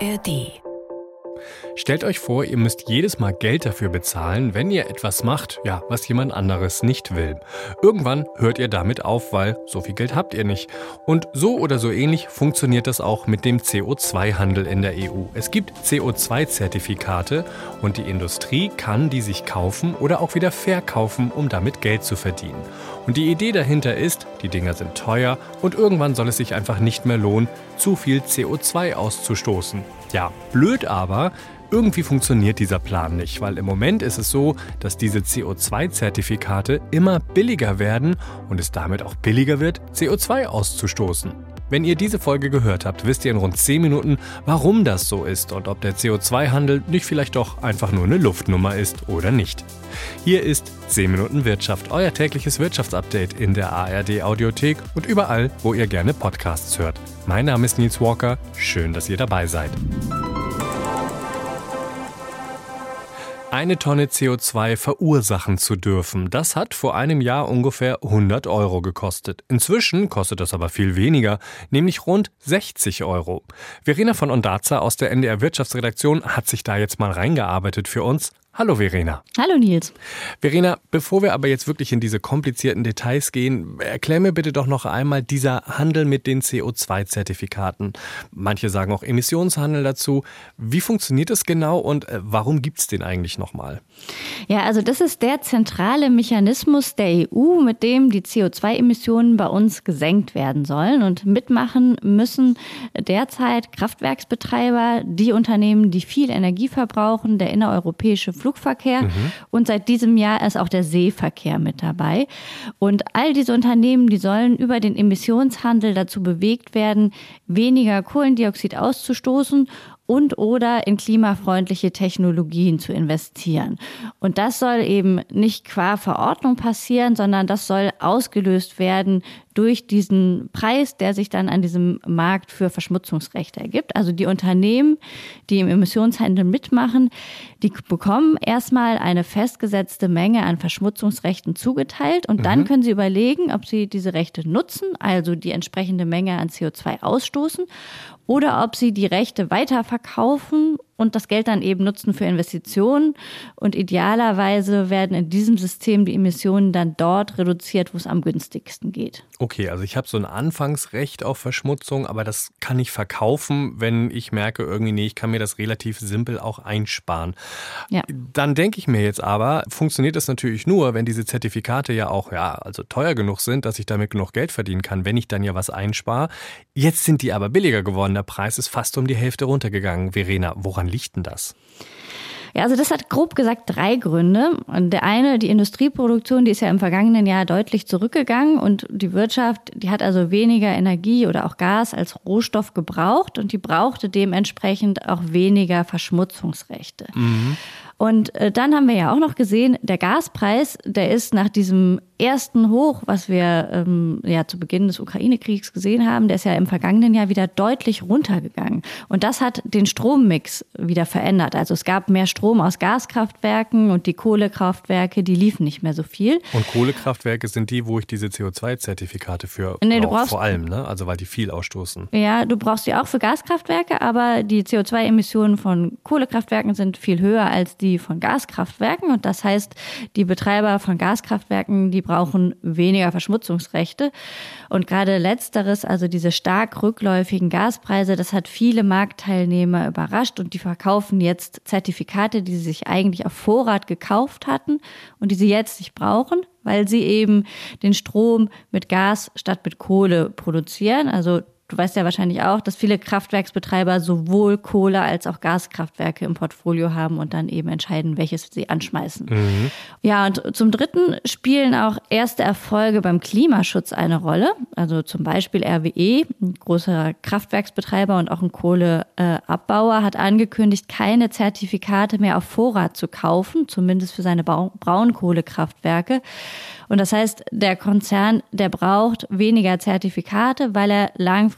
ARD Stellt euch vor, ihr müsst jedes Mal Geld dafür bezahlen, wenn ihr etwas macht, ja, was jemand anderes nicht will. Irgendwann hört ihr damit auf, weil so viel Geld habt ihr nicht. Und so oder so ähnlich funktioniert das auch mit dem CO2-Handel in der EU. Es gibt CO2-Zertifikate und die Industrie kann die sich kaufen oder auch wieder verkaufen, um damit Geld zu verdienen. Und die Idee dahinter ist, die Dinger sind teuer und irgendwann soll es sich einfach nicht mehr lohnen, zu viel CO2 auszustoßen. Ja, blöd aber, irgendwie funktioniert dieser Plan nicht, weil im Moment ist es so, dass diese CO2-Zertifikate immer billiger werden und es damit auch billiger wird, CO2 auszustoßen. Wenn ihr diese Folge gehört habt, wisst ihr in rund 10 Minuten, warum das so ist und ob der CO2-Handel nicht vielleicht doch einfach nur eine Luftnummer ist oder nicht. Hier ist 10 Minuten Wirtschaft, euer tägliches Wirtschaftsupdate in der ARD Audiothek und überall, wo ihr gerne Podcasts hört. Mein Name ist Nils Walker, schön, dass ihr dabei seid. Eine Tonne CO2 verursachen zu dürfen. Das hat vor einem Jahr ungefähr 100 Euro gekostet. Inzwischen kostet das aber viel weniger, nämlich rund 60 Euro. Verena von Ondaza aus der NDR Wirtschaftsredaktion hat sich da jetzt mal reingearbeitet für uns. Hallo Verena. Hallo Nils. Verena, bevor wir aber jetzt wirklich in diese komplizierten Details gehen, erklär mir bitte doch noch einmal dieser Handel mit den CO2-Zertifikaten. Manche sagen auch Emissionshandel dazu. Wie funktioniert das genau und äh, warum gibt es den eigentlich nochmal? Ja, also das ist der zentrale Mechanismus der EU, mit dem die CO2-Emissionen bei uns gesenkt werden sollen. Und mitmachen müssen derzeit Kraftwerksbetreiber, die Unternehmen, die viel Energie verbrauchen, der innereuropäische Flugverkehr mhm. und seit diesem Jahr ist auch der Seeverkehr mit dabei. Und all diese Unternehmen, die sollen über den Emissionshandel dazu bewegt werden, weniger Kohlendioxid auszustoßen und oder in klimafreundliche Technologien zu investieren. Und das soll eben nicht qua Verordnung passieren, sondern das soll ausgelöst werden durch diesen Preis, der sich dann an diesem Markt für Verschmutzungsrechte ergibt. Also die Unternehmen, die im Emissionshandel mitmachen, die bekommen erstmal eine festgesetzte Menge an Verschmutzungsrechten zugeteilt und mhm. dann können sie überlegen, ob sie diese Rechte nutzen, also die entsprechende Menge an CO2 ausstoßen oder ob sie die Rechte weiterverkaufen und das Geld dann eben nutzen für Investitionen. Und idealerweise werden in diesem System die Emissionen dann dort reduziert, wo es am günstigsten geht. Okay, also ich habe so ein Anfangsrecht auf Verschmutzung, aber das kann ich verkaufen, wenn ich merke, irgendwie, nee, ich kann mir das relativ simpel auch einsparen. Ja. Dann denke ich mir jetzt aber, funktioniert das natürlich nur, wenn diese Zertifikate ja auch, ja, also teuer genug sind, dass ich damit genug Geld verdienen kann, wenn ich dann ja was einspare. Jetzt sind die aber billiger geworden. Der Preis ist fast um die Hälfte runtergegangen. Verena, woran Woran liegt denn das? Ja, also das hat grob gesagt drei Gründe. Und der eine, die Industrieproduktion, die ist ja im vergangenen Jahr deutlich zurückgegangen und die Wirtschaft, die hat also weniger Energie oder auch Gas als Rohstoff gebraucht und die brauchte dementsprechend auch weniger Verschmutzungsrechte. Mhm. Und äh, dann haben wir ja auch noch gesehen, der Gaspreis, der ist nach diesem ersten Hoch, was wir ähm, ja zu Beginn des Ukraine-Kriegs gesehen haben, der ist ja im vergangenen Jahr wieder deutlich runtergegangen. Und das hat den Strommix wieder verändert. Also es gab mehr Strom aus Gaskraftwerken und die Kohlekraftwerke, die liefen nicht mehr so viel. Und Kohlekraftwerke sind die, wo ich diese CO2-Zertifikate für nee, du brauchst, vor allem, ne? Also weil die viel ausstoßen. Ja, du brauchst die auch für Gaskraftwerke, aber die CO2-Emissionen von Kohlekraftwerken sind viel höher als die von Gaskraftwerken. Und das heißt, die Betreiber von Gaskraftwerken, die brauchen weniger Verschmutzungsrechte. Und gerade letzteres, also diese stark rückläufigen Gaspreise, das hat viele Marktteilnehmer überrascht und die verkaufen jetzt Zertifikate, die sie sich eigentlich auf Vorrat gekauft hatten und die sie jetzt nicht brauchen, weil sie eben den Strom mit Gas statt mit Kohle produzieren. Also Du weißt ja wahrscheinlich auch, dass viele Kraftwerksbetreiber sowohl Kohle als auch Gaskraftwerke im Portfolio haben und dann eben entscheiden, welches sie anschmeißen. Mhm. Ja, und zum Dritten spielen auch erste Erfolge beim Klimaschutz eine Rolle. Also zum Beispiel RWE, ein großer Kraftwerksbetreiber und auch ein Kohleabbauer, hat angekündigt, keine Zertifikate mehr auf Vorrat zu kaufen, zumindest für seine Braunkohlekraftwerke. Und das heißt, der Konzern, der braucht weniger Zertifikate, weil er langfristig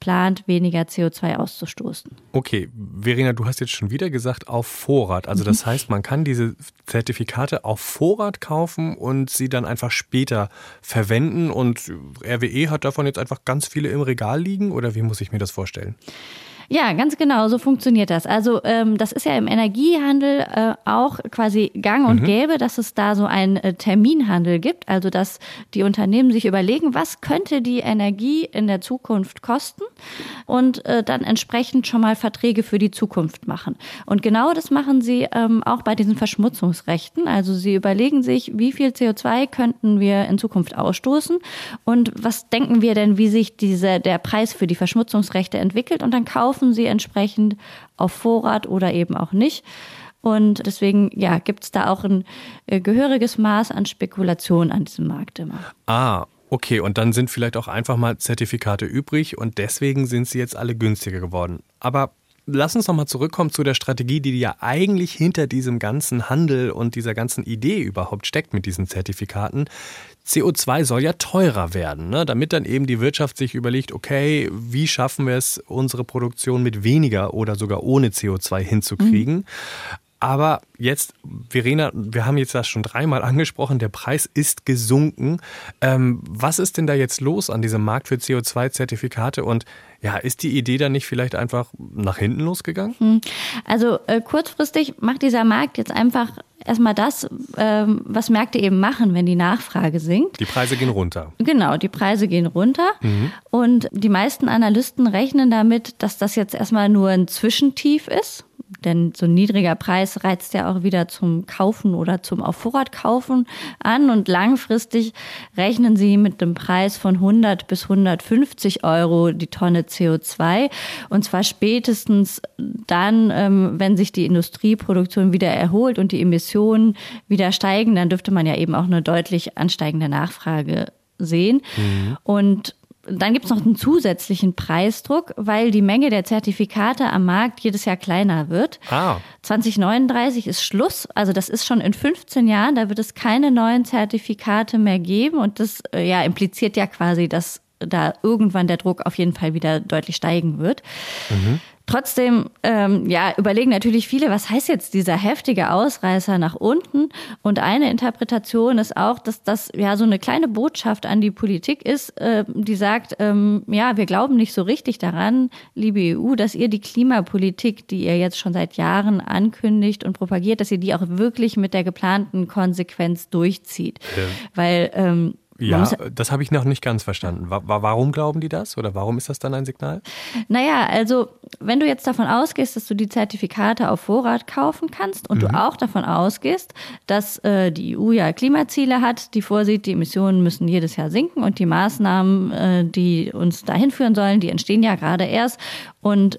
plant, weniger CO2 auszustoßen. Okay, Verena, du hast jetzt schon wieder gesagt, auf Vorrat. Also das heißt, man kann diese Zertifikate auf Vorrat kaufen und sie dann einfach später verwenden und RWE hat davon jetzt einfach ganz viele im Regal liegen oder wie muss ich mir das vorstellen? Ja, ganz genau, so funktioniert das. Also ähm, das ist ja im Energiehandel äh, auch quasi gang und mhm. gäbe, dass es da so einen äh, Terminhandel gibt, also dass die Unternehmen sich überlegen, was könnte die Energie in der Zukunft kosten und äh, dann entsprechend schon mal Verträge für die Zukunft machen. Und genau das machen sie ähm, auch bei diesen Verschmutzungsrechten. Also sie überlegen sich, wie viel CO2 könnten wir in Zukunft ausstoßen und was denken wir denn, wie sich diese, der Preis für die Verschmutzungsrechte entwickelt und dann kaufen sie entsprechend auf Vorrat oder eben auch nicht. Und deswegen ja, gibt es da auch ein äh, gehöriges Maß an Spekulation an diesem Markt immer. Ah, okay. Und dann sind vielleicht auch einfach mal Zertifikate übrig und deswegen sind sie jetzt alle günstiger geworden. Aber lass uns nochmal zurückkommen zu der Strategie, die ja eigentlich hinter diesem ganzen Handel und dieser ganzen Idee überhaupt steckt mit diesen Zertifikaten. CO2 soll ja teurer werden, ne? damit dann eben die Wirtschaft sich überlegt, okay, wie schaffen wir es, unsere Produktion mit weniger oder sogar ohne CO2 hinzukriegen. Mhm. Aber jetzt, Verena, wir haben jetzt das schon dreimal angesprochen, der Preis ist gesunken. Ähm, was ist denn da jetzt los an diesem Markt für CO2-Zertifikate und ja, ist die Idee dann nicht vielleicht einfach nach hinten losgegangen? Hm. Also äh, kurzfristig macht dieser Markt jetzt einfach erstmal das, ähm, was Märkte eben machen, wenn die Nachfrage sinkt. Die Preise gehen runter. Genau, die Preise gehen runter. Mhm. Und die meisten Analysten rechnen damit, dass das jetzt erstmal nur ein Zwischentief ist denn so ein niedriger Preis reizt ja auch wieder zum Kaufen oder zum auf Vorrat kaufen an und langfristig rechnen sie mit einem Preis von 100 bis 150 Euro die Tonne CO2 und zwar spätestens dann, ähm, wenn sich die Industrieproduktion wieder erholt und die Emissionen wieder steigen, dann dürfte man ja eben auch eine deutlich ansteigende Nachfrage sehen. Mhm. Und dann gibt es noch einen zusätzlichen Preisdruck, weil die Menge der Zertifikate am Markt jedes Jahr kleiner wird. Ah. 2039 ist Schluss, also das ist schon in 15 Jahren, da wird es keine neuen Zertifikate mehr geben und das äh, ja impliziert ja quasi, dass da irgendwann der Druck auf jeden Fall wieder deutlich steigen wird. Mhm. Trotzdem, ähm, ja, überlegen natürlich viele, was heißt jetzt dieser heftige Ausreißer nach unten? Und eine Interpretation ist auch, dass das ja so eine kleine Botschaft an die Politik ist, äh, die sagt, ähm, ja, wir glauben nicht so richtig daran, liebe EU, dass ihr die Klimapolitik, die ihr jetzt schon seit Jahren ankündigt und propagiert, dass ihr die auch wirklich mit der geplanten Konsequenz durchzieht. Ja. Weil ähm, ja, das habe ich noch nicht ganz verstanden. Warum glauben die das oder warum ist das dann ein Signal? Naja, also wenn du jetzt davon ausgehst, dass du die Zertifikate auf Vorrat kaufen kannst und mhm. du auch davon ausgehst, dass äh, die EU ja Klimaziele hat, die vorsieht, die Emissionen müssen jedes Jahr sinken und die Maßnahmen, äh, die uns dahin führen sollen, die entstehen ja gerade erst. Und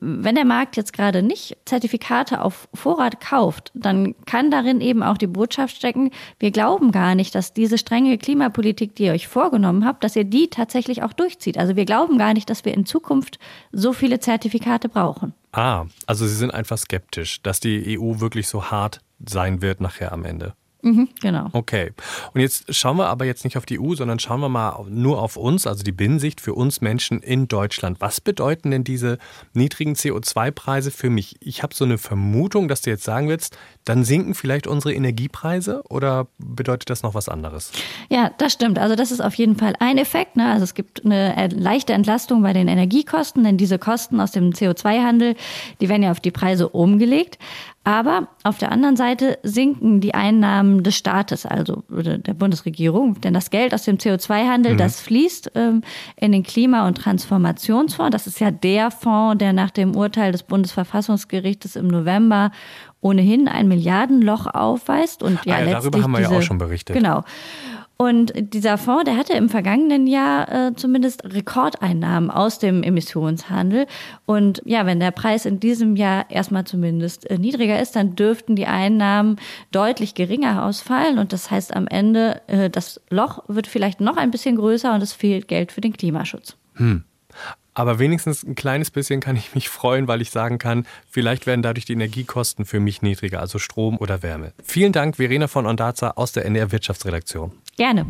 wenn der Markt jetzt gerade nicht Zertifikate auf Vorrat kauft, dann kann darin eben auch die Botschaft stecken, wir glauben gar nicht, dass diese strenge Klimapolitik, die ihr euch vorgenommen habt, dass ihr die tatsächlich auch durchzieht. Also wir glauben gar nicht, dass wir in Zukunft so viele Zertifikate brauchen. Ah, also Sie sind einfach skeptisch, dass die EU wirklich so hart sein wird nachher am Ende. Mhm, genau. Okay. Und jetzt schauen wir aber jetzt nicht auf die EU, sondern schauen wir mal nur auf uns, also die Binnensicht für uns Menschen in Deutschland. Was bedeuten denn diese niedrigen CO2-Preise für mich? Ich habe so eine Vermutung, dass du jetzt sagen willst, dann sinken vielleicht unsere Energiepreise oder bedeutet das noch was anderes? Ja, das stimmt. Also das ist auf jeden Fall ein Effekt. Ne? Also es gibt eine leichte Entlastung bei den Energiekosten, denn diese Kosten aus dem CO2-Handel, die werden ja auf die Preise umgelegt. Aber auf der anderen Seite sinken die Einnahmen des Staates, also der Bundesregierung. Denn das Geld aus dem CO2-Handel, mhm. das fließt ähm, in den Klima- und Transformationsfonds. Das ist ja der Fonds, der nach dem Urteil des Bundesverfassungsgerichtes im November ohnehin ein Milliardenloch aufweist. Und ja, ah ja darüber haben wir ja auch schon berichtet. Genau. Und dieser Fonds, der hatte im vergangenen Jahr äh, zumindest Rekordeinnahmen aus dem Emissionshandel. Und ja, wenn der Preis in diesem Jahr erstmal zumindest äh, niedriger ist, dann dürften die Einnahmen deutlich geringer ausfallen. Und das heißt am Ende, äh, das Loch wird vielleicht noch ein bisschen größer und es fehlt Geld für den Klimaschutz. Hm. Aber wenigstens ein kleines bisschen kann ich mich freuen, weil ich sagen kann, vielleicht werden dadurch die Energiekosten für mich niedriger, also Strom oder Wärme. Vielen Dank, Verena von Ondaza aus der NR Wirtschaftsredaktion. Gerne.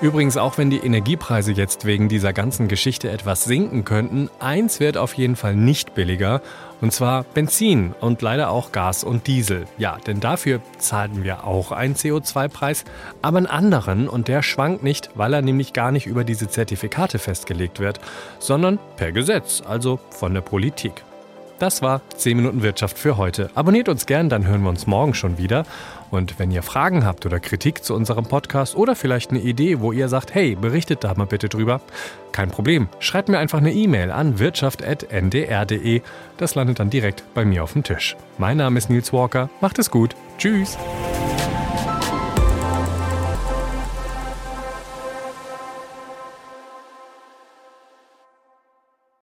Übrigens, auch wenn die Energiepreise jetzt wegen dieser ganzen Geschichte etwas sinken könnten, eins wird auf jeden Fall nicht billiger, und zwar Benzin und leider auch Gas und Diesel. Ja, denn dafür zahlten wir auch einen CO2-Preis, aber einen anderen und der schwankt nicht, weil er nämlich gar nicht über diese Zertifikate festgelegt wird, sondern per Gesetz, also von der Politik. Das war 10 Minuten Wirtschaft für heute. Abonniert uns gern, dann hören wir uns morgen schon wieder. Und wenn ihr Fragen habt oder Kritik zu unserem Podcast oder vielleicht eine Idee, wo ihr sagt, hey, berichtet da mal bitte drüber, kein Problem. Schreibt mir einfach eine E-Mail an wirtschaft.ndr.de. Das landet dann direkt bei mir auf dem Tisch. Mein Name ist Nils Walker. Macht es gut. Tschüss.